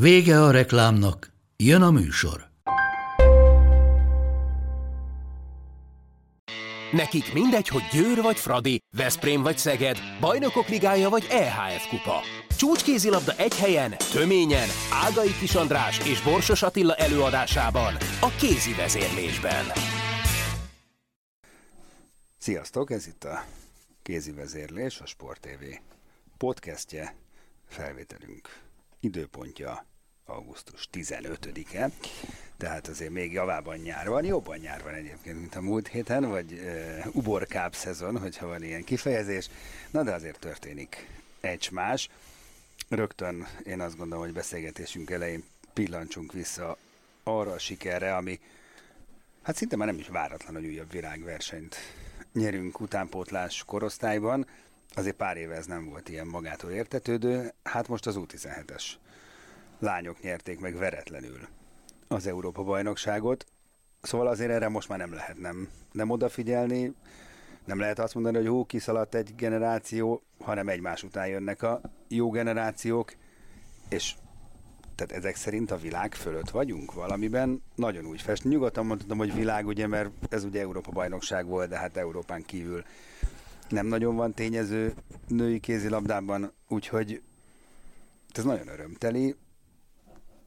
Vége a reklámnak, jön a műsor. Nekik mindegy, hogy Győr vagy Fradi, Veszprém vagy Szeged, Bajnokok Ligája vagy EHF Kupa. Csúcskézilabda egy helyen, töményen, Ágai Kis András és Borsos Attila előadásában, a kézi vezérlésben. Sziasztok, ez itt a kézi vezérlés, a Sport TV podcastje, felvételünk időpontja augusztus 15-e, tehát azért még javában nyár van, jobban nyár van egyébként, mint a múlt héten, vagy uh, uborkább szezon, hogyha van ilyen kifejezés, na de azért történik egy más. Rögtön én azt gondolom, hogy beszélgetésünk elején pillancsunk vissza arra a sikerre, ami hát szinte már nem is váratlan, hogy újabb világversenyt nyerünk utánpótlás korosztályban, azért pár éve ez nem volt ilyen magától értetődő, hát most az U17-es lányok nyerték meg veretlenül az Európa bajnokságot, szóval azért erre most már nem lehet nem, nem odafigyelni, nem lehet azt mondani, hogy hú, kiszaladt egy generáció, hanem egymás után jönnek a jó generációk, és tehát ezek szerint a világ fölött vagyunk valamiben, nagyon úgy fest. Nyugodtan mondhatom, hogy világ, ugye, mert ez ugye Európa bajnokság volt, de hát Európán kívül nem nagyon van tényező női kézilabdában, úgyhogy ez nagyon örömteli.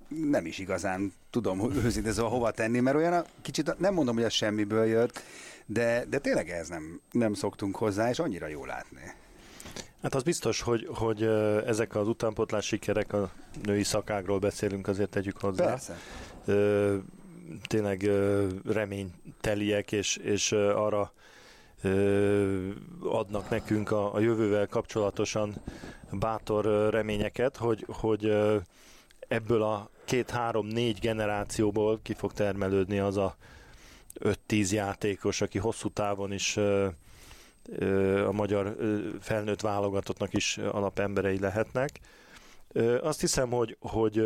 Nem is igazán tudom őszintén szóval hova tenni, mert olyan a, kicsit nem mondom, hogy ez semmiből jött, de, de tényleg ez nem, nem szoktunk hozzá, és annyira jó látni. Hát az biztos, hogy, hogy ezek az utánpotlás sikerek, a női szakágról beszélünk, azért tegyük hozzá. Persze. Tényleg reményteliek, és, és arra adnak nekünk a, a jövővel kapcsolatosan bátor reményeket, hogy, hogy ebből a két-három-négy generációból ki fog termelődni az a 5-10 játékos, aki hosszú távon is a magyar felnőtt válogatottnak is alapemberei lehetnek. Azt hiszem, hogy, hogy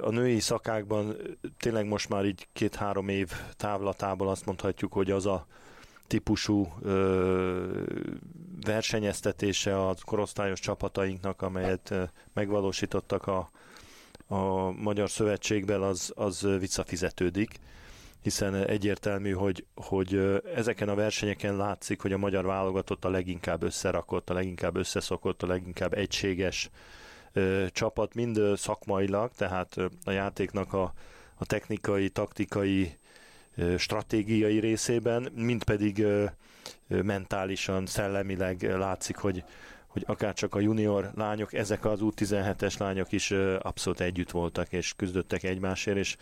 a női szakákban tényleg most már így két-három év távlatából azt mondhatjuk, hogy az a típusú versenyeztetése a korosztályos csapatainknak, amelyet megvalósítottak a, a Magyar Szövetségben, az, az visszafizetődik. Hiszen egyértelmű, hogy, hogy ezeken a versenyeken látszik, hogy a magyar válogatott a leginkább összerakott, a leginkább összeszokott, a leginkább egységes ö, csapat, mind szakmailag, tehát a játéknak a, a technikai, taktikai, ö, stratégiai részében, mind pedig mentálisan, szellemileg látszik, hogy, hogy akár csak a junior lányok, ezek az U17-es lányok is abszolút együtt voltak, és küzdöttek egymásért, és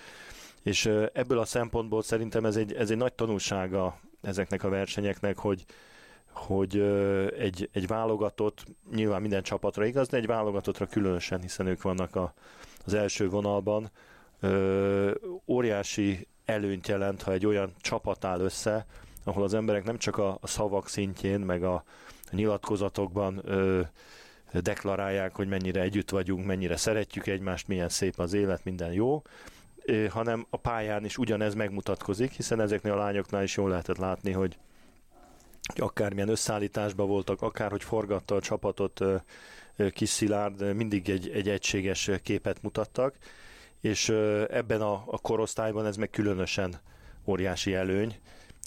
és ebből a szempontból szerintem ez egy, ez egy nagy tanulsága ezeknek a versenyeknek, hogy, hogy egy, egy válogatott, nyilván minden csapatra igaz, de egy válogatottra különösen, hiszen ők vannak a, az első vonalban, óriási előnyt jelent, ha egy olyan csapat áll össze, ahol az emberek nem csak a, a szavak szintjén, meg a, a nyilatkozatokban ö, deklarálják, hogy mennyire együtt vagyunk, mennyire szeretjük egymást, milyen szép az élet, minden jó, hanem a pályán is ugyanez megmutatkozik, hiszen ezeknél a lányoknál is jól lehetett látni, hogy akármilyen összeállításban voltak, akárhogy forgatta a csapatot kis Szilárd, mindig egy, egy egységes képet mutattak, és ebben a, a korosztályban ez meg különösen óriási előny,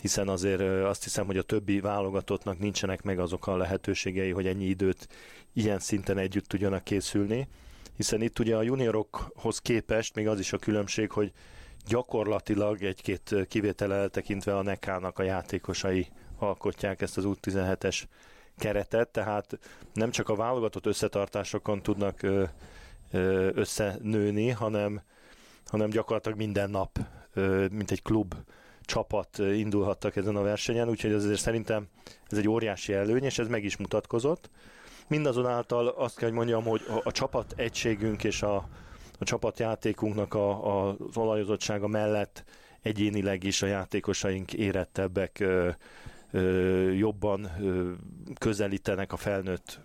hiszen azért azt hiszem, hogy a többi válogatottnak nincsenek meg azok a lehetőségei, hogy ennyi időt ilyen szinten együtt tudjanak készülni. Hiszen itt ugye a juniorokhoz képest még az is a különbség, hogy gyakorlatilag egy-két kivétel eltekintve a Nekának a játékosai alkotják ezt az út 17-es keretet, tehát nem csak a válogatott összetartásokon tudnak összenőni, hanem, hanem gyakorlatilag minden nap, mint egy klub csapat indulhattak ezen a versenyen, úgyhogy azért szerintem ez egy óriási előny, és ez meg is mutatkozott. Mindazonáltal azt kell, hogy mondjam, hogy a, a csapat egységünk és a a csapatjátékunknak a, a, az olajozottsága mellett egyénileg is a játékosaink érettebbek, ö, ö, jobban ö, közelítenek a felnőtt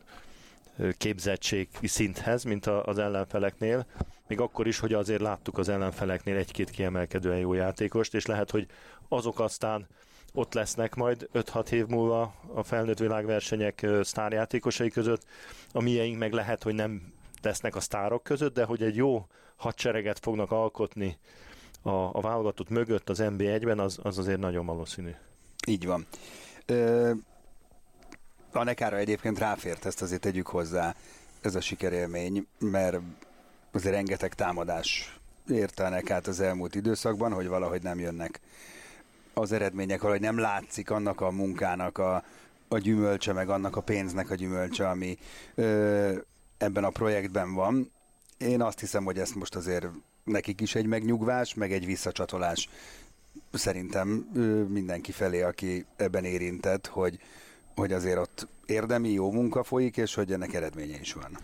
képzettség szinthez, mint az ellenfeleknél, még akkor is, hogy azért láttuk az ellenfeleknél egy-két kiemelkedően jó játékost, és lehet, hogy azok aztán ott lesznek majd 5-6 év múlva a felnőtt világversenyek sztárjátékosai között, a mieink meg lehet, hogy nem lesznek a sztárok között, de hogy egy jó hadsereget fognak alkotni a, a válogatott mögött az NB1-ben, az, az azért nagyon valószínű. Így van. Ö, a nekára egyébként ráfért, ezt azért tegyük hozzá, ez a sikerélmény, mert azért rengeteg támadás érte a nekát az elmúlt időszakban, hogy valahogy nem jönnek az eredmények, valahogy nem látszik annak a munkának a, a gyümölcse, meg annak a pénznek a gyümölcse, ami ö, ebben a projektben van. Én azt hiszem, hogy ezt most azért nekik is egy megnyugvás, meg egy visszacsatolás szerintem ö, mindenki felé, aki ebben érintett, hogy, hogy azért ott érdemi jó munka folyik, és hogy ennek eredménye is van.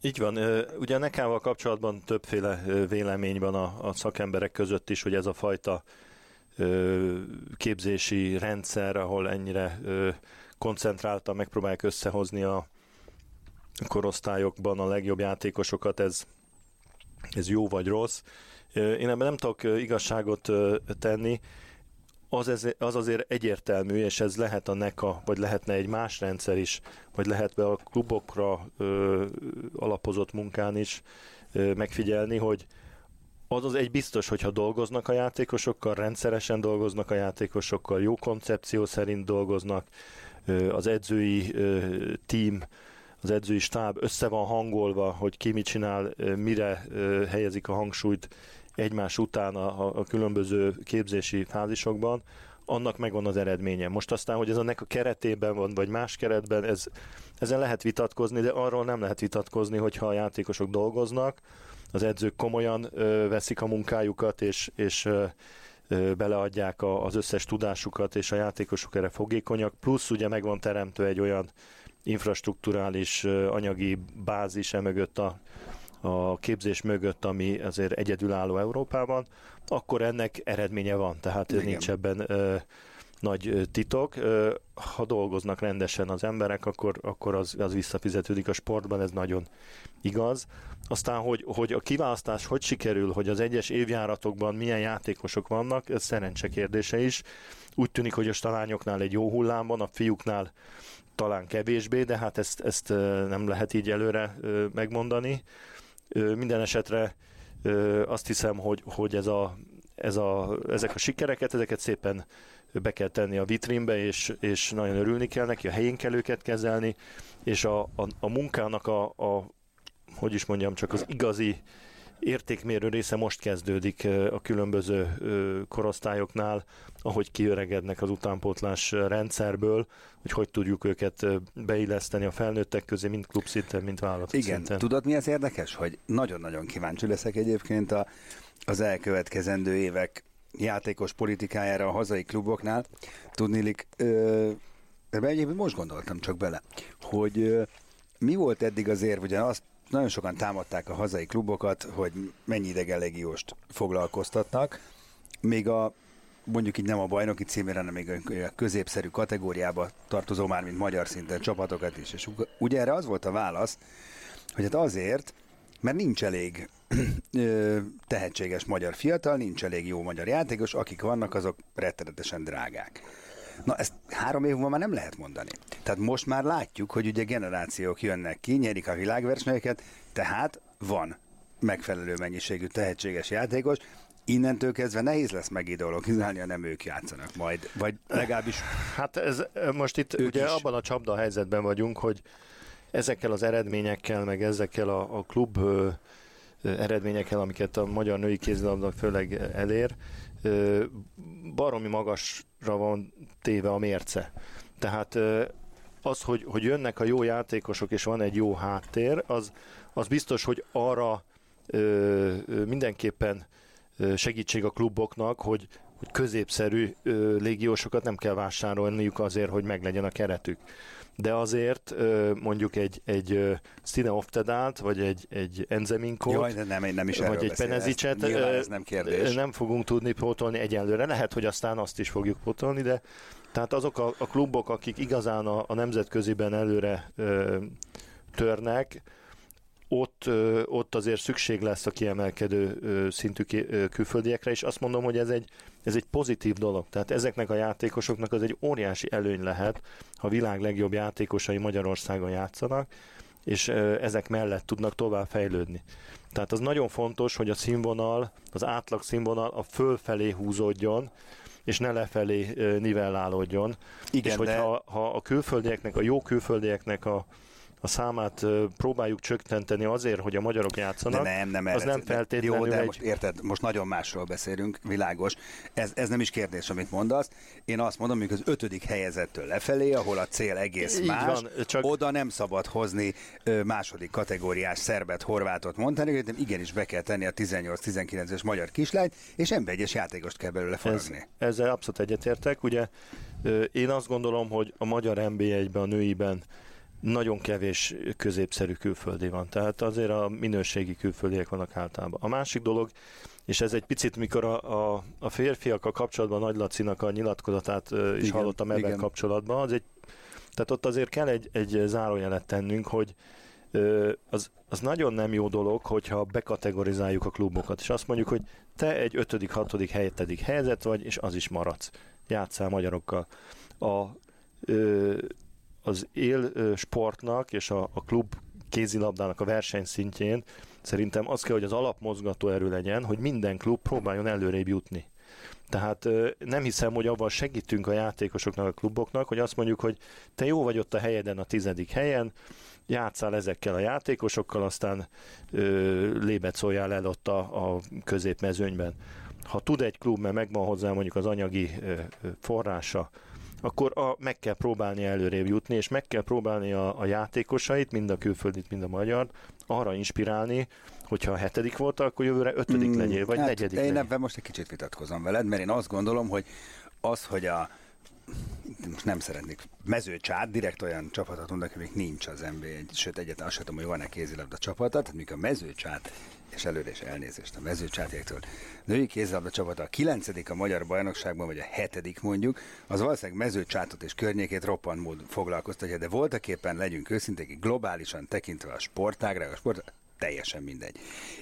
Így van. Ugye a nekával kapcsolatban többféle vélemény van a, a szakemberek között is, hogy ez a fajta képzési rendszer, ahol ennyire koncentráltan megpróbálják összehozni a korosztályokban a legjobb játékosokat, ez, ez jó vagy rossz. Én ebben nem tudok igazságot tenni, az, ez, az azért egyértelmű, és ez lehet a NECA, vagy lehetne egy más rendszer is, vagy lehet be a klubokra ö, alapozott munkán is ö, megfigyelni, hogy az az egy biztos, hogyha dolgoznak a játékosokkal, rendszeresen dolgoznak a játékosokkal, jó koncepció szerint dolgoznak, ö, az edzői ö, team, az edzői stáb össze van hangolva, hogy ki mit csinál, mire helyezik a hangsúlyt, egymás után a, a különböző képzési fázisokban, annak megvan az eredménye. Most aztán, hogy ez ennek a keretében van, vagy más keretben, ez, ezen lehet vitatkozni, de arról nem lehet vitatkozni, hogyha a játékosok dolgoznak, az edzők komolyan ö, veszik a munkájukat, és, és ö, ö, beleadják a, az összes tudásukat, és a játékosok erre fogékonyak, plusz ugye megvan teremtő egy olyan infrastruktúrális anyagi bázis emögött a, a képzés mögött, ami azért egyedülálló Európában, akkor ennek eredménye van, tehát Igen. nincs ebben ö, nagy titok. Ö, ha dolgoznak rendesen az emberek, akkor, akkor az, az visszafizetődik a sportban, ez nagyon igaz. Aztán, hogy, hogy a kiválasztás hogy sikerül, hogy az egyes évjáratokban milyen játékosok vannak, ez szerencse kérdése is. Úgy tűnik, hogy a talányoknál egy jó hullám van, a fiúknál talán kevésbé, de hát ezt, ezt nem lehet így előre megmondani. Minden esetre azt hiszem, hogy, hogy ez a, ez a, ezek a sikereket, ezeket szépen be kell tenni a vitrínbe, és, és nagyon örülni kell neki, a helyén kell őket kezelni, és a, a, a munkának a, a, hogy is mondjam, csak az igazi értékmérő része most kezdődik a különböző korosztályoknál, ahogy kiöregednek az utánpótlás rendszerből, hogy hogy tudjuk őket beilleszteni a felnőttek közé, mind klubszinten, mind vállalatok Igen, szinten. tudod mi az érdekes? Hogy nagyon-nagyon kíváncsi leszek egyébként a, az elkövetkezendő évek játékos politikájára a hazai kluboknál. Tudnélik, ö, egyébként most gondoltam csak bele, hogy ö, mi volt eddig az érv, ugye azt nagyon sokan támadták a hazai klubokat, hogy mennyi idegen legióst foglalkoztatnak, még a mondjuk így nem a bajnoki címére, hanem még a középszerű kategóriába tartozó már, mint magyar szinten csapatokat is. És ugye erre az volt a válasz, hogy hát azért, mert nincs elég tehetséges magyar fiatal, nincs elég jó magyar játékos, akik vannak, azok rettenetesen drágák. Na ezt három év múlva már nem lehet mondani. Tehát most már látjuk, hogy ugye generációk jönnek ki, nyerik a világversenyeket, tehát van megfelelő mennyiségű tehetséges játékos, innentől kezdve nehéz lesz megideologizálni, ha nem ők játszanak majd, vagy legalábbis... Hát ez most itt ugye is. abban a csapda helyzetben vagyunk, hogy ezekkel az eredményekkel, meg ezekkel a, a klub ö, eredményekkel, amiket a magyar női kézilabda főleg elér, ö, baromi magasra van téve a mérce. Tehát az, hogy, hogy jönnek a jó játékosok, és van egy jó háttér, az, az biztos, hogy arra ö, mindenképpen segítség a kluboknak, hogy, hogy középszerű ö, légiósokat nem kell vásárolniuk azért, hogy meglegyen a keretük. De azért ö, mondjuk egy, egy Stine Oftedált, vagy egy, egy Enzeminkot, Jaj, de nem, nem is vagy egy Penezicset ez nem kérdés. nem fogunk tudni pótolni egyenlőre. Lehet, hogy aztán azt is fogjuk pótolni, de tehát azok a, a klubok, akik igazán a, a nemzetköziben előre ö, törnek, ott, ott azért szükség lesz a kiemelkedő szintű külföldiekre, és azt mondom, hogy ez egy, ez egy pozitív dolog. Tehát ezeknek a játékosoknak az egy óriási előny lehet, ha a világ legjobb játékosai Magyarországon játszanak, és ezek mellett tudnak tovább fejlődni. Tehát az nagyon fontos, hogy a színvonal, az átlag színvonal a fölfelé húzódjon, és ne lefelé nivellálódjon. Igen, és hogyha de... ha a külföldieknek, a jó külföldieknek a, a számát próbáljuk csökkenteni azért, hogy a magyarok játszanak, de nem, nem, az nem feltétlenül Jó, de egy... most érted, most nagyon másról beszélünk, világos. Ez, ez nem is kérdés, amit mondasz. Én azt mondom, hogy az ötödik helyezettől lefelé, ahol a cél egész Így más, van, csak... oda nem szabad hozni második kategóriás szerbet, horvátot, montenegrót, de igenis be kell tenni a 18-19-es magyar kislányt, és emberegyes játékost kell belőle faragni. Ez, ezzel abszolút egyetértek. Ugye én azt gondolom, hogy a magyar NB1-ben, a nőiben nagyon kevés középszerű külföldi van, tehát azért a minőségi külföldiek vannak általában. A másik dolog, és ez egy picit, mikor a, a, a férfiakkal kapcsolatban Nagy Lacinak a nyilatkozatát is igen, hallottam ebben igen. kapcsolatban, az egy, tehát ott azért kell egy, egy zárójelet tennünk, hogy az, az nagyon nem jó dolog, hogyha bekategorizáljuk a klubokat, és azt mondjuk, hogy te egy ötödik, hatodik, helyetedik helyzet vagy, és az is maradsz. Játszál magyarokkal. A, ö, az él sportnak és a, a klub kézilabdának a versenyszintjén szerintem az kell, hogy az alapmozgató erő legyen, hogy minden klub próbáljon előrébb jutni. Tehát nem hiszem, hogy abban segítünk a játékosoknak, a kluboknak, hogy azt mondjuk, hogy te jó vagy ott a helyeden, a tizedik helyen, játszál ezekkel a játékosokkal, aztán ö, lébet szóljál el ott a, a középmezőnyben. Ha tud egy klub, mert megvan hozzá mondjuk az anyagi ö, forrása, akkor a, meg kell próbálni előrébb jutni, és meg kell próbálni a, a játékosait, mind a külföldit, mind a magyar, arra inspirálni, hogyha a hetedik volt, akkor jövőre ötödik mm, legyél, vagy hát negyedik Én legyél. ebben most egy kicsit vitatkozom veled, mert én azt gondolom, hogy az, hogy a most nem szeretnék mezőcsát, direkt olyan csapatot mondok, amik nincs az nba sőt egyetlen azt sem tudom, hogy van-e kézilabda csapata, tehát mikor a mezőcsát, és előre is elnézést a mezőcsátjéktől, női kézilabda csapata a kilencedik a magyar bajnokságban, vagy a hetedik mondjuk, az valószínűleg mezőcsátot és környékét roppant mód foglalkoztatja, de voltak éppen, legyünk őszinték, globálisan tekintve a sportágra, a sport, teljesen mindegy.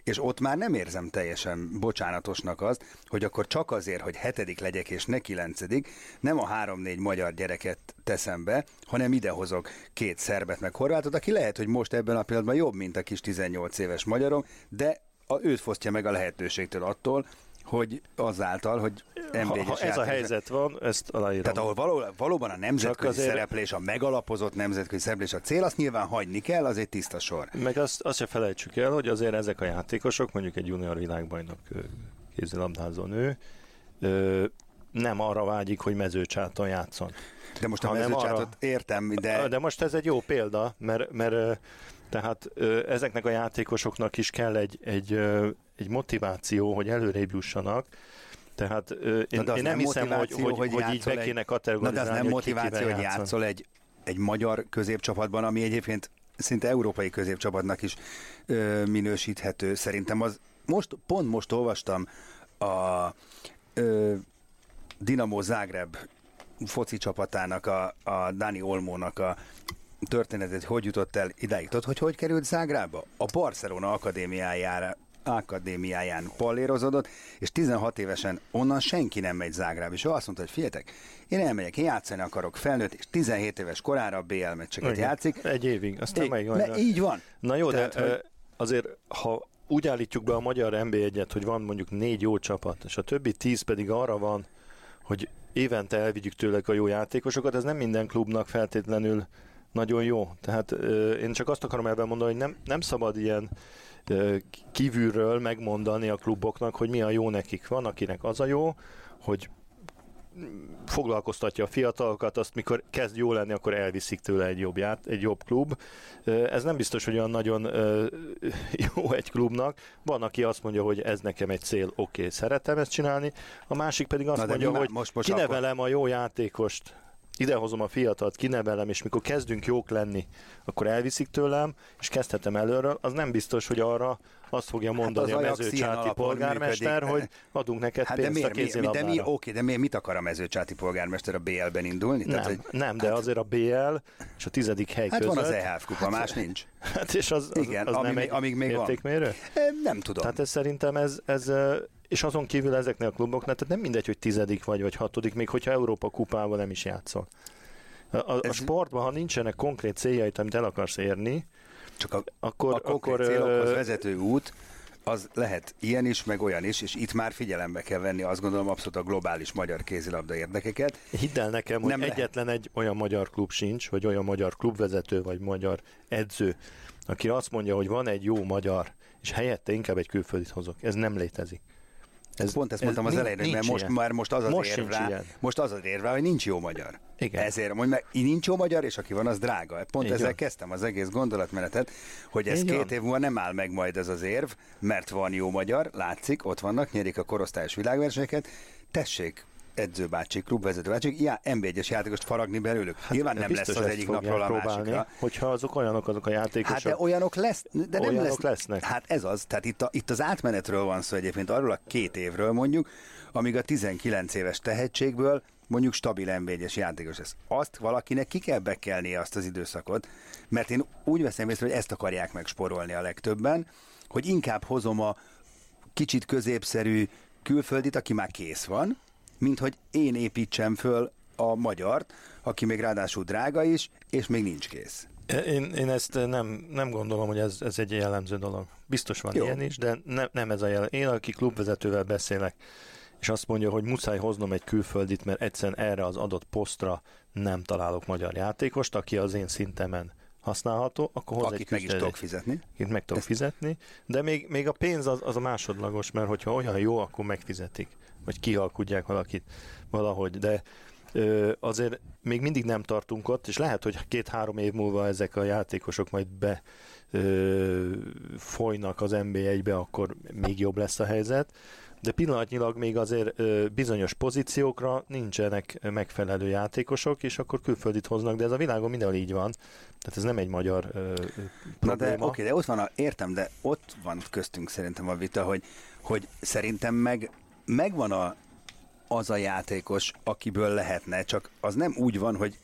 És ott már nem érzem teljesen bocsánatosnak az, hogy akkor csak azért, hogy hetedik legyek és ne kilencedik, nem a három-négy magyar gyereket teszem be, hanem idehozok két szerbet meg horvátot, aki lehet, hogy most ebben a pillanatban jobb, mint a kis 18 éves magyarom, de a, őt fosztja meg a lehetőségtől attól, hogy azáltal, hogy ha, ha ez a helyzet van, ezt aláírom. Tehát ahol való, valóban a nemzetközi azért... szereplés, a megalapozott nemzetközi szereplés a cél, azt nyilván hagyni kell, az egy tiszta sor. Meg azt, azt se felejtsük el, hogy azért ezek a játékosok, mondjuk egy junior világbajnok kézilabdázó nő, nem arra vágyik, hogy mezőcsáton játszon. De most a mezőcsátot arra... értem, de... De most ez egy jó példa, mert, mert tehát ezeknek a játékosoknak is kell egy, egy, egy motiváció, hogy előrébb jussanak, tehát én, én nem hiszem, hogy, hogy, hogy, hogy így be kéne kategorizálni, Na de az nem motiváció, hogy játszol egy, egy magyar középcsapatban, ami egyébként szinte európai középcsapatnak is ö, minősíthető. Szerintem az most, pont most olvastam a ö, Dinamo Zágreb foci csapatának, a, a Dani Olmónak a történetet, hogy jutott el idáig. Tudod, hogy hogy került Zágrába? A Barcelona akadémiájára akadémiáján pallérozódott, és 16 évesen onnan senki nem megy Zágrába, és ő azt mondta, hogy figyeljetek, én elmegyek, én játszani akarok felnőtt, és 17 éves korára BL meccseket Igen, játszik. Egy évig, aztán é, megy. Ne, így van. Na jó, Tehát, de hogy... azért, ha úgy állítjuk be a magyar NB1-et, hogy van mondjuk négy jó csapat, és a többi tíz pedig arra van, hogy évente elvigyük tőlek a jó játékosokat, ez nem minden klubnak feltétlenül nagyon jó. Tehát én csak azt akarom ebben mondani, hogy nem, nem szabad ilyen kívülről megmondani a kluboknak, hogy mi a jó nekik. Van, akinek az a jó, hogy foglalkoztatja a fiatalokat, azt mikor kezd jó lenni, akkor elviszik tőle egy jobb, ját, egy jobb klub. Ez nem biztos, hogy olyan nagyon jó egy klubnak. Van, aki azt mondja, hogy ez nekem egy cél, oké, okay, szeretem ezt csinálni. A másik pedig azt Na, mondja, hogy most, most kinevelem akkor... a jó játékost, idehozom a fiatalt, kinevelem, és mikor kezdünk jók lenni, akkor elviszik tőlem, és kezdhetem előről, az nem biztos, hogy arra azt fogja hát mondani hát a mezőcsáti polgármester, működik. hogy adunk neked hát pénzt de miért, a mi, de mi, oké, de miért mit akar a mezőcsáti polgármester a BL-ben indulni? Nem, Tehát, hogy, nem de hát, azért a BL és a tizedik hely hát között. van az EHF kupa, hát, más nincs. Hát és az, az, Igen, az amíg, nem egy amíg még értékmérő? Van. Nem tudom. Tehát ez szerintem ez, ez és azon kívül ezeknél a kluboknál, tehát nem mindegy, hogy tizedik vagy, vagy hatodik, még hogyha Európa kupával nem is játszol. A, a, a sportban, ha nincsenek konkrét céljait, amit el akarsz érni, csak a, akkor, a konkrét akkor, célokhoz vezető út, az lehet ilyen is, meg olyan is, és itt már figyelembe kell venni azt gondolom abszolút a globális magyar kézilabda érdekeket. Hidd el nekem, hogy Nem egyetlen lehet. egy olyan magyar klub sincs, vagy olyan magyar klubvezető, vagy magyar edző, aki azt mondja, hogy van egy jó magyar, és helyette inkább egy külföldit hozok. Ez nem létezik. Ez, Pont ezt mondtam ez az elején, mert most, már most az az most érv rá, most az az érv rá, hogy nincs jó magyar. Igen. Ezért mondj meg, nincs jó magyar, és aki van, az drága. Pont Így ezzel van. kezdtem az egész gondolatmenetet, hogy ez Így két van. év múlva nem áll meg majd ez az érv, mert van jó magyar, látszik, ott vannak, nyerik a korosztályos világversenyeket, tessék, edzőbácsik, klubvezetőbácsik, já, NB1-es játékost faragni belőlük. Hát Nyilván nem lesz az egyik napról a másikra. Hogyha azok olyanok, azok a játékosok. Hát de olyanok lesz, de nem olyanok lesz, lesznek. Hát ez az, tehát itt, a, itt az átmenetről van szó egyébként, arról a két évről mondjuk, amíg a 19 éves tehetségből mondjuk stabil nb játékos lesz. Azt valakinek ki kell bekelni azt az időszakot, mert én úgy veszem észre, hogy ezt akarják megsporolni a legtöbben, hogy inkább hozom a kicsit középszerű külföldit, aki már kész van, mint hogy én építsem föl a magyart, aki még ráadásul drága is, és még nincs kész. Én, én ezt nem, nem gondolom, hogy ez, ez egy jellemző dolog. Biztos van Jó. ilyen is, de ne, nem ez a jelen. Én, aki klubvezetővel beszélek, és azt mondja, hogy muszáj hoznom egy külföldit, mert egyszerűen erre az adott posztra nem találok magyar játékost, aki az én szintemen használható, akkor hoz Akit meg is tudok fizetni. Akit meg tudok Ezt... fizetni, de még, még a pénz az, az a másodlagos, mert hogyha olyan jó, akkor megfizetik vagy kialkudják valakit valahogy, de ö, azért még mindig nem tartunk ott, és lehet, hogy két-három év múlva ezek a játékosok majd be ö, folynak az NB1-be, akkor még jobb lesz a helyzet, de pillanatnyilag még azért ö, bizonyos pozíciókra nincsenek megfelelő játékosok, és akkor külföldit hoznak, de ez a világon mindenhol így van. Tehát ez nem egy magyar ö, Na de oké, de ott van a, értem, de ott van köztünk szerintem a vita, hogy, hogy szerintem meg megvan a, az a játékos, akiből lehetne, csak az nem úgy van, hogy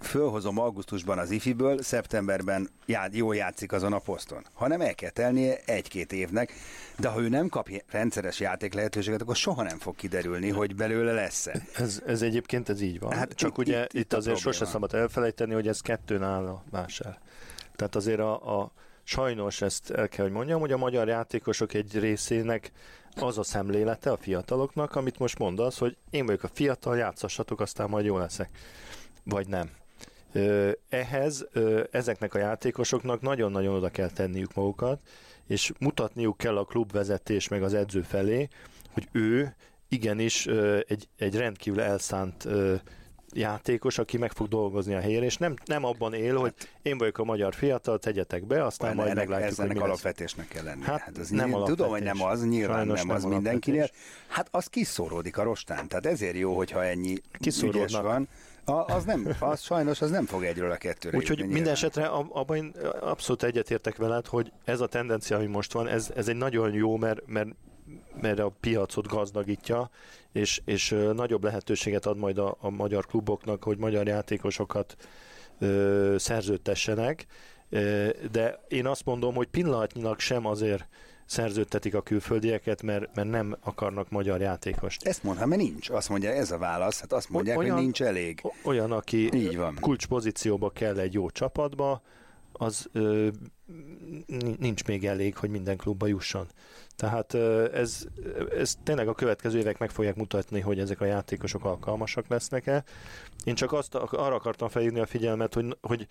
fölhozom augusztusban az ifiből, szeptemberben já, jól játszik azon a poszton, hanem el kell telnie egy-két évnek, de ha ő nem kap rendszeres játék lehetőséget, akkor soha nem fog kiderülni, hogy belőle lesz-e. Ez, ez egyébként ez így van. Hát Csak itt, ugye itt, itt, itt azért sose szabad elfelejteni, hogy ez kettőn áll a vásár. Tehát azért a, a sajnos ezt el kell, hogy mondjam, hogy a magyar játékosok egy részének az a szemlélete a fiataloknak, amit most mondasz, hogy én vagyok a fiatal, játszassatok, aztán majd jó leszek. Vagy nem. Ehhez ezeknek a játékosoknak nagyon-nagyon oda kell tenniük magukat, és mutatniuk kell a klubvezetés meg az edző felé, hogy ő igenis egy, egy rendkívül elszánt játékos, aki meg fog dolgozni a helyén, és nem, nem abban él, hogy hát- én vagyok a magyar fiatal, tegyetek be, aztán Olyan, majd ennek, meglátjuk, hogy mi alapvetésnek kell lenni. Hát, hát az nem nyilván, tudom, hogy nem az, nyilván Sajnos nem, nem az mindenkinél. Hát az kiszóródik a rostán, tehát ezért jó, hogyha ennyi ügyes van. A, az nem, az sajnos az nem fog egyről a kettőre Úgyhogy minden esetre abban én abszolút egyetértek veled, hogy ez a tendencia, ami most van, ez, ez egy nagyon jó, mert, mert mert a piacot gazdagítja, és, és nagyobb lehetőséget ad majd a, a magyar kluboknak, hogy magyar játékosokat ö, szerződtessenek, de én azt mondom, hogy pillanatnyilag sem azért szerződtetik a külföldieket, mert, mert nem akarnak magyar játékost. Ezt mondha, mert nincs. Azt mondja, ez a válasz. Hát azt mondják, olyan, hogy nincs elég. Olyan, aki Így van. kulcspozícióba kell egy jó csapatba, az ö, nincs még elég, hogy minden klubba jusson. Tehát ez, ez tényleg a következő évek meg fogják mutatni, hogy ezek a játékosok alkalmasak lesznek-e. Én csak azt arra akartam felhívni a figyelmet, hogy, hogy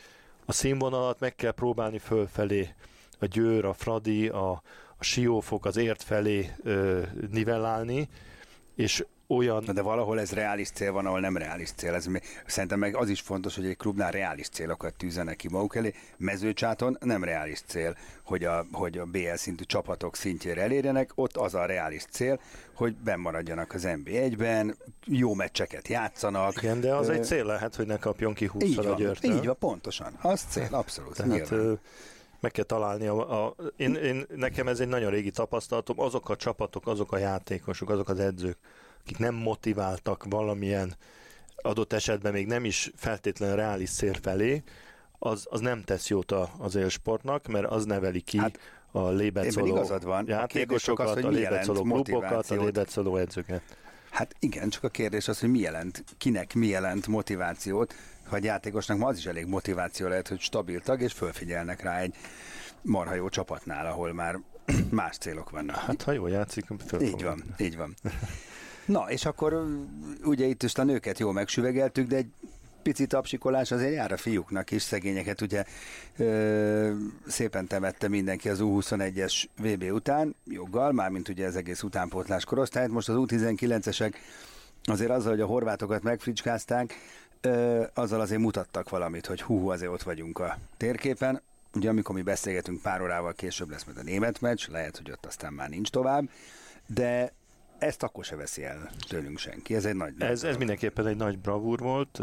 a színvonalat meg kell próbálni fölfelé. A Győr, a Fradi, a, a Siófok az ért felé ö, nivellálni, és olyan... De valahol ez reális cél van, ahol nem reális cél. Ez, szerintem meg az is fontos, hogy egy klubnál reális célokat tűzenek ki maguk elé. Mezőcsáton nem reális cél, hogy a, hogy a BL szintű csapatok szintjére elérjenek. Ott az a reális cél, hogy bemaradjanak az NB1-ben, jó meccseket játszanak. Igen, de az Ö... egy cél lehet, hogy ne kapjon ki 20 így a győrtől. Így van, pontosan. Az cél, abszolút. Tehát, meg kell találni. A, a, én, én, nekem ez egy nagyon régi tapasztalatom. Azok a csapatok, azok a játékosok, azok az edzők, akik nem motiváltak valamilyen adott esetben még nem is feltétlenül reális szér felé, az, az nem tesz jót az élsportnak, mert az neveli ki hát, a lébecoló van. játékosokat, a lébecoló klubokat, a lébecoló edzőket. Hát igen, csak a kérdés az, hogy mi jelent, kinek mi jelent motivációt, ha egy játékosnak ma az is elég motiváció lehet, hogy stabil tag, és fölfigyelnek rá egy marha jó csapatnál, ahol már más célok vannak. Hát ha jól játszik, föl Így van, így van. Na, és akkor ugye itt is a nőket jól megsüvegeltük, de egy pici tapsikolás azért jár a fiúknak is, szegényeket ugye ö, szépen temette mindenki az U21-es VB után, joggal, mármint ugye ez egész utánpótlás korosztályt, most az U19-esek azért azzal, hogy a horvátokat megfricskázták, ö, azzal azért mutattak valamit, hogy hú, azért ott vagyunk a térképen, ugye amikor mi beszélgetünk pár órával később lesz majd a német meccs, lehet, hogy ott aztán már nincs tovább, de ezt akkor se veszi el tőlünk senki. Ez egy nagy... Ez, ez mindenképpen egy nagy bravúr volt.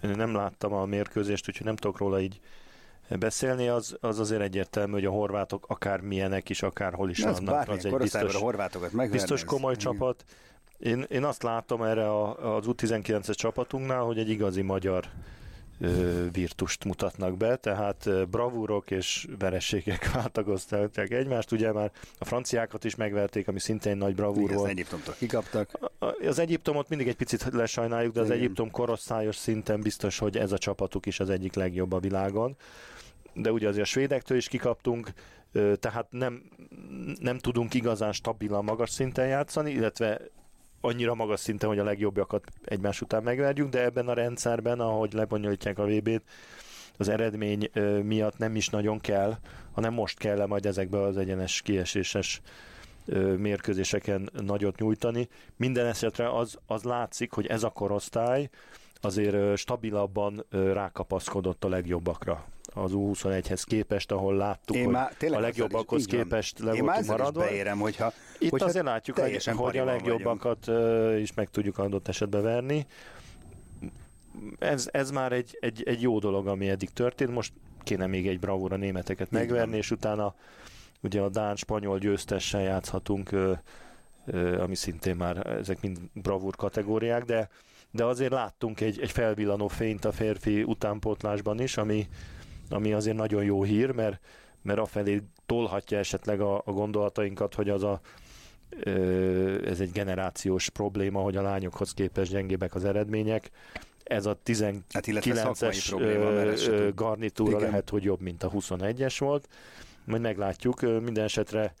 Nem láttam a mérkőzést, úgyhogy nem tudok róla így beszélni, az, az azért egyértelmű, hogy a horvátok akár milyenek is, akár hol is az vannak. Az egy biztos, a horvátokat biztos komoly ez, csapat. Én, én azt látom erre a, az U19-es csapatunknál, hogy egy igazi magyar virtust mutatnak be, tehát bravúrok és verességek váltagozták egymást. Ugye már a franciákat is megverték, ami szintén nagy bravúr volt. Az Egyiptomtól kikaptak. Az Egyiptomot mindig egy picit lesajnáljuk, de az Igen. Egyiptom korosztályos szinten biztos, hogy ez a csapatuk is az egyik legjobb a világon. De ugye azért a svédektől is kikaptunk, tehát nem, nem tudunk igazán stabilan magas szinten játszani, illetve annyira magas szinten, hogy a legjobbakat egymás után megverjük, de ebben a rendszerben, ahogy lebonyolítják a VB-t, az eredmény miatt nem is nagyon kell, hanem most kell majd ezekbe az egyenes kieséses mérkőzéseken nagyot nyújtani. Minden esetre az, az látszik, hogy ez a korosztály azért stabilabban rákapaszkodott a legjobbakra az U21-hez képest, ahol láttuk, Én hogy a legjobbakhoz is, képest le voltunk maradva. beérem, hogyha, Itt hogyha azért látjuk, hogy, hogy a legjobbakat vagyunk. is meg tudjuk adott esetben verni. Ez, ez már egy, egy, egy jó dolog, ami eddig történt. Most kéne még egy bravúra németeket megverni, és utána ugye a Dán-spanyol győztessel játszhatunk, ami szintén már ezek mind bravúr kategóriák, de de azért láttunk egy, egy felvillanó fényt a férfi utánpótlásban is, ami, ami azért nagyon jó hír, mert, mert afelé tolhatja esetleg a, a gondolatainkat, hogy az a ez egy generációs probléma, hogy a lányokhoz képest gyengébbek az eredmények. Ez a 19-es hát, garnitúra Igen. lehet, hogy jobb, mint a 21-es volt. Majd meglátjuk. Minden esetre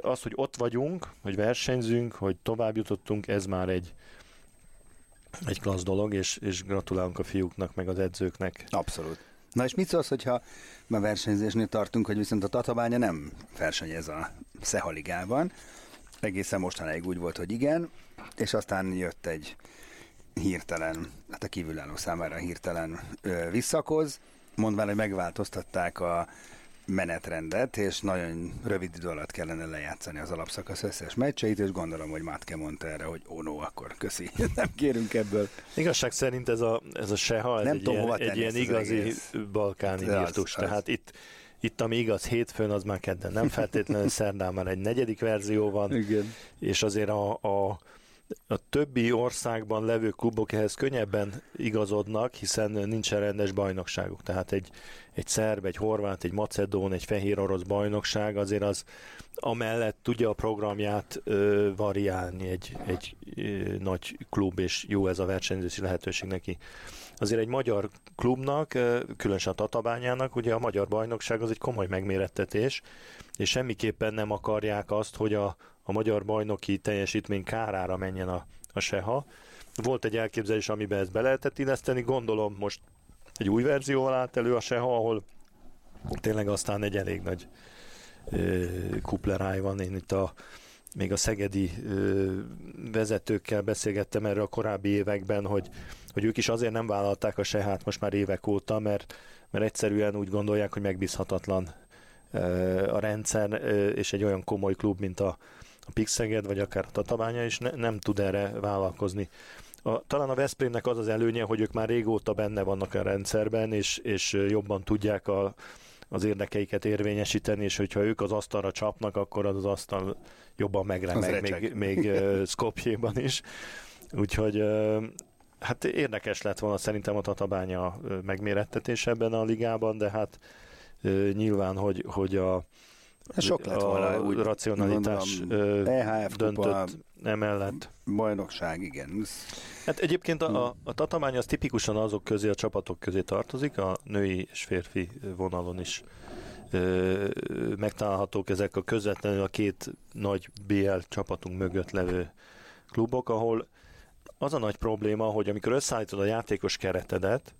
az, hogy ott vagyunk, hogy versenyzünk, hogy tovább jutottunk, ez már egy, egy klassz dolog, és, és gratulálunk a fiúknak, meg az edzőknek. Abszolút. Na és mit szólsz, hogyha ma versenyzésnél tartunk, hogy viszont a Tatabánya nem versenyez a Szehaligában. Egészen mostanáig úgy volt, hogy igen, és aztán jött egy hirtelen, hát a kívülálló számára hirtelen visszakoz, mondván, hogy megváltoztatták a menetrendet, és nagyon rövid idő alatt kellene lejátszani az alapszakasz összes meccseit, és gondolom, hogy Mátke mondta erre, hogy ó, oh no, akkor köszi, nem kérünk ebből. Igazság szerint ez a, ez a seha, ez nem egy, tudom, ilyen, egy ilyen igazi balkáni virtus, tehát itt itt, ami igaz, hétfőn, az már kedden nem feltétlenül, szerdán már egy negyedik verzió van, Igen. és azért a, a a többi országban levő klubok ehhez könnyebben igazodnak, hiszen nincsen rendes bajnokságuk. Tehát egy, egy szerb, egy horvát, egy macedón, egy fehér orosz bajnokság azért az amellett tudja a programját ö, variálni egy, egy ö, nagy klub, és jó ez a versenyzési lehetőség neki. Azért egy magyar klubnak, különösen a Tatabányának, ugye a magyar bajnokság az egy komoly megmérettetés, és semmiképpen nem akarják azt, hogy a, a magyar bajnoki teljesítmény kárára menjen a, a seha. Volt egy elképzelés, amiben ezt be lehetett illeszteni, gondolom most egy új verzióval állt elő a seha, ahol tényleg aztán egy elég nagy kupleráj van. Én itt a még a szegedi ö, vezetőkkel beszélgettem erről a korábbi években, hogy, hogy ők is azért nem vállalták a sehát most már évek óta, mert, mert egyszerűen úgy gondolják, hogy megbízhatatlan ö, a rendszer, ö, és egy olyan komoly klub, mint a, a Pixeged, vagy akár a Tatabánya is ne, nem tud erre vállalkozni. A, talán a Veszprémnek az az előnye, hogy ők már régóta benne vannak a rendszerben, és, és jobban tudják a, az érdekeiket érvényesíteni, és hogyha ők az asztalra csapnak, akkor az, az asztal jobban megremeg, még, még Skopjéban is. Úgyhogy hát érdekes lett volna szerintem a Tatabánya megmérettetés ebben a ligában, de hát nyilván, hogy, hogy a sok lett volna, a úgy racionalitás gondolom, EHF döntött kupa, emellett. bajnokság, igen. Hát egyébként a, a, a tatamány az tipikusan azok közé, a csapatok közé tartozik, a női és férfi vonalon is ö, megtalálhatók ezek a közvetlenül a két nagy BL csapatunk mögött levő klubok, ahol az a nagy probléma, hogy amikor összeállítod a játékos keretedet,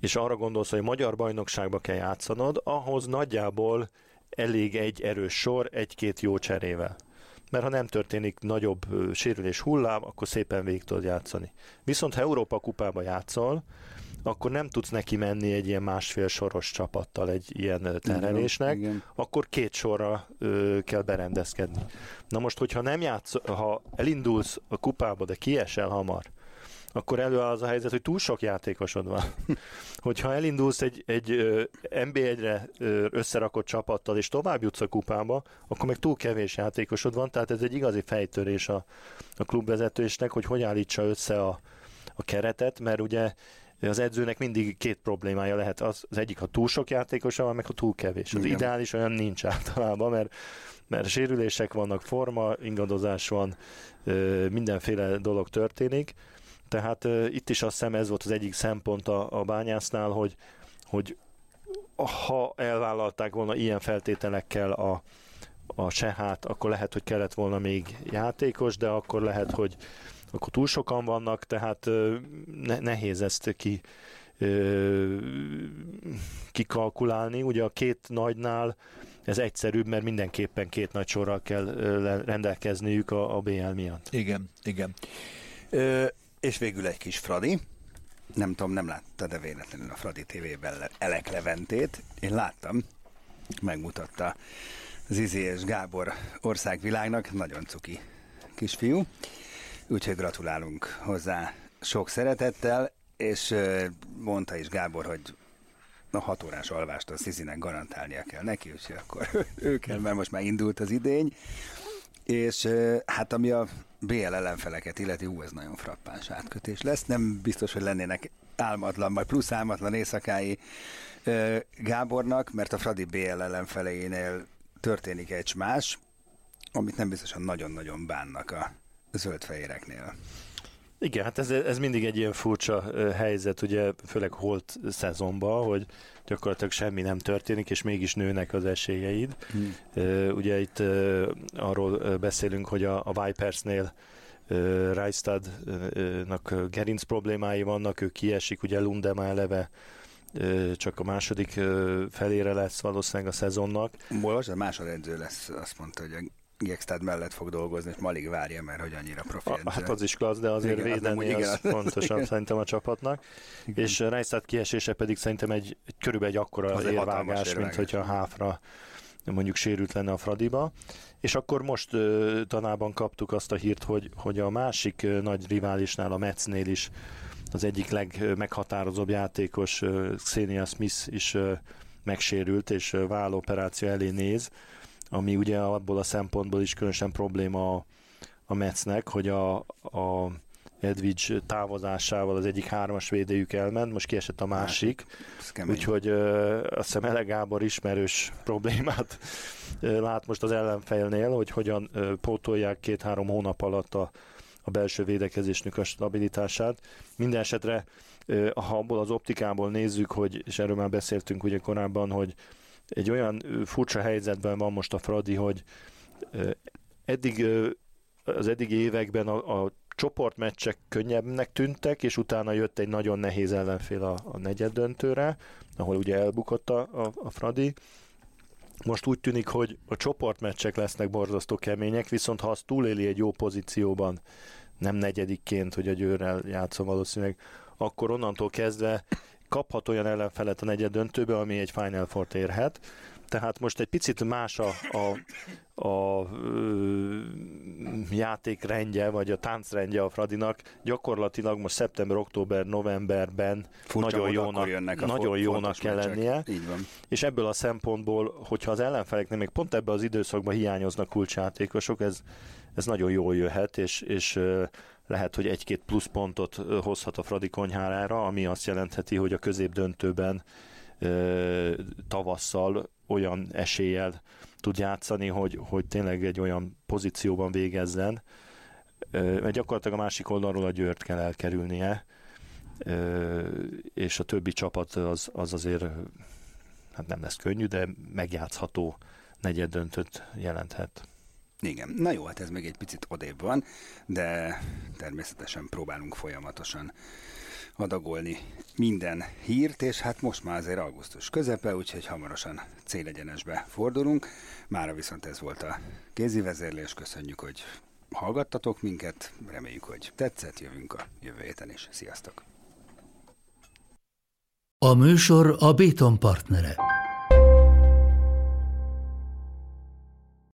és arra gondolsz, hogy magyar bajnokságba kell játszanod, ahhoz nagyjából elég egy erős sor egy-két jó cserével. Mert ha nem történik nagyobb sérülés hullám, akkor szépen végig tudod játszani. Viszont ha Európa kupába játszol, akkor nem tudsz neki menni egy ilyen másfél soros csapattal egy ilyen terhelésnek, Igen, igen. akkor két sorra ö, kell berendezkedni. Na most, hogyha nem játsz, ha elindulsz a kupába, de kiesel hamar, akkor előáll az a helyzet, hogy túl sok játékosod van. Hogyha elindulsz egy, egy NB1-re összerakott csapattal, és tovább jutsz a kupába, akkor meg túl kevés játékosod van, tehát ez egy igazi fejtörés a, a klubvezetősnek, hogy hogy állítsa össze a, a keretet, mert ugye az edzőnek mindig két problémája lehet. Az, az egyik, ha túl sok játékosa van, meg ha túl kevés. Az Igen. ideális olyan nincs általában, mert, mert sérülések vannak, forma, ingadozás van, mindenféle dolog történik. Tehát itt is azt hiszem ez volt az egyik szempont a, a bányásznál, hogy, hogy ha elvállalták volna ilyen feltételekkel a, a sehát, akkor lehet, hogy kellett volna még játékos, de akkor lehet, hogy akkor túl sokan vannak, tehát ne, nehéz ezt ki ö, kikalkulálni. Ugye a két nagynál ez egyszerűbb, mert mindenképpen két nagy sorral kell rendelkezniük a, a BL miatt. Igen, igen. És végül egy kis Fradi. Nem tudom, nem láttad de véletlenül a Fradi TV-ben le- Elek Leventét. Én láttam, megmutatta Zizi és Gábor országvilágnak, nagyon cuki kisfiú. Úgyhogy gratulálunk hozzá sok szeretettel, és mondta is Gábor, hogy a hat órás alvást a Szizinek garantálnia kell neki, úgyhogy akkor ő kell, mert most már indult az idény. És hát ami a BL ellenfeleket illeti, ú, ez nagyon frappáns átkötés lesz. Nem biztos, hogy lennének álmatlan, majd plusz álmatlan éjszakái Gábornak, mert a Fradi BL ellenfeleinél történik egy más, amit nem biztosan nagyon-nagyon bánnak a zöldfehéreknél. Igen, hát ez, ez mindig egy ilyen furcsa helyzet, ugye főleg holt szezonban, hogy gyakorlatilag semmi nem történik, és mégis nőnek az esélyeid. Hmm. Ugye itt arról beszélünk, hogy a, a Vipersnél Reistadnak gerinc problémái vannak, ő kiesik, ugye Lundema eleve csak a második felére lesz valószínűleg a szezonnak. Most a másodedző lesz, azt mondta, hogy Gextad mellett fog dolgozni, és Malig várja, mert hogy annyira profi A, hát az is klassz, de azért Igen, nem védeni az, az- fontosabb igen. szerintem a csapatnak. Igen. És Reistad kiesése pedig szerintem egy, egy körülbelül egy akkora Az hatalmas érvágás, mint érvágás. hogyha Háfra mondjuk sérült lenne a Fradiba. És akkor most tanában kaptuk azt a hírt, hogy, hogy a másik nagy riválisnál, a Metsnél is az egyik legmeghatározóbb játékos, ö, Xenia Smith is megsérült, és ö, vállóperáció elé néz, ami ugye abból a szempontból is különösen probléma a, a Metsnek, hogy a, a Edwidge távozásával az egyik hármas védőjük elment, most kiesett a másik, kemény. úgyhogy ö, azt hiszem Ele Gábor ismerős problémát ö, lát most az ellenfélnél, hogy hogyan ö, pótolják két-három hónap alatt a, a belső védekezésnek a stabilitását. Minden esetre, ö, ha abból az optikából nézzük, hogy, és erről már beszéltünk ugye korábban, hogy egy olyan furcsa helyzetben van most a Fradi, hogy eddig az eddigi években a, a csoportmeccsek könnyebbnek tűntek, és utána jött egy nagyon nehéz ellenfél a, a negyed döntőre, ahol ugye elbukott a, a, a Fradi, Most úgy tűnik, hogy a csoportmeccsek lesznek borzasztó kemények, viszont ha az túléli egy jó pozícióban, nem negyedikként, hogy a győrrel játszom valószínűleg, akkor onnantól kezdve kaphat olyan ellenfelet a negyed döntőbe, ami egy Final four érhet. Tehát most egy picit más a, a, a ö, játékrendje, vagy a táncrendje a Fradinak. Gyakorlatilag most szeptember, október, novemberben Furcsa nagyon jónak, jönnek a nagyon jónak kell lennie. Így van. És ebből a szempontból, hogyha az ellenfeleknek még pont ebben az időszakban hiányoznak kulcsjátékosok, ez, ez nagyon jól jöhet, és, és lehet, hogy egy-két plusz pontot hozhat a Fradi konyhára, ami azt jelentheti, hogy a középdöntőben tavasszal olyan eséllyel tud játszani, hogy, hogy tényleg egy olyan pozícióban végezzen, mert gyakorlatilag a másik oldalról a Győrt kell elkerülnie, és a többi csapat az, az azért hát nem lesz könnyű, de megjátszható negyed döntőt jelenthet. Igen, na jó, hát ez még egy picit odébb van, de természetesen próbálunk folyamatosan adagolni minden hírt, és hát most már azért augusztus közepe, úgyhogy hamarosan célegyenesbe fordulunk. Mára viszont ez volt a kézi vezérlés, köszönjük, hogy hallgattatok minket, reméljük, hogy tetszett, jövünk a jövő héten is. Sziasztok! A műsor a Béton partnere.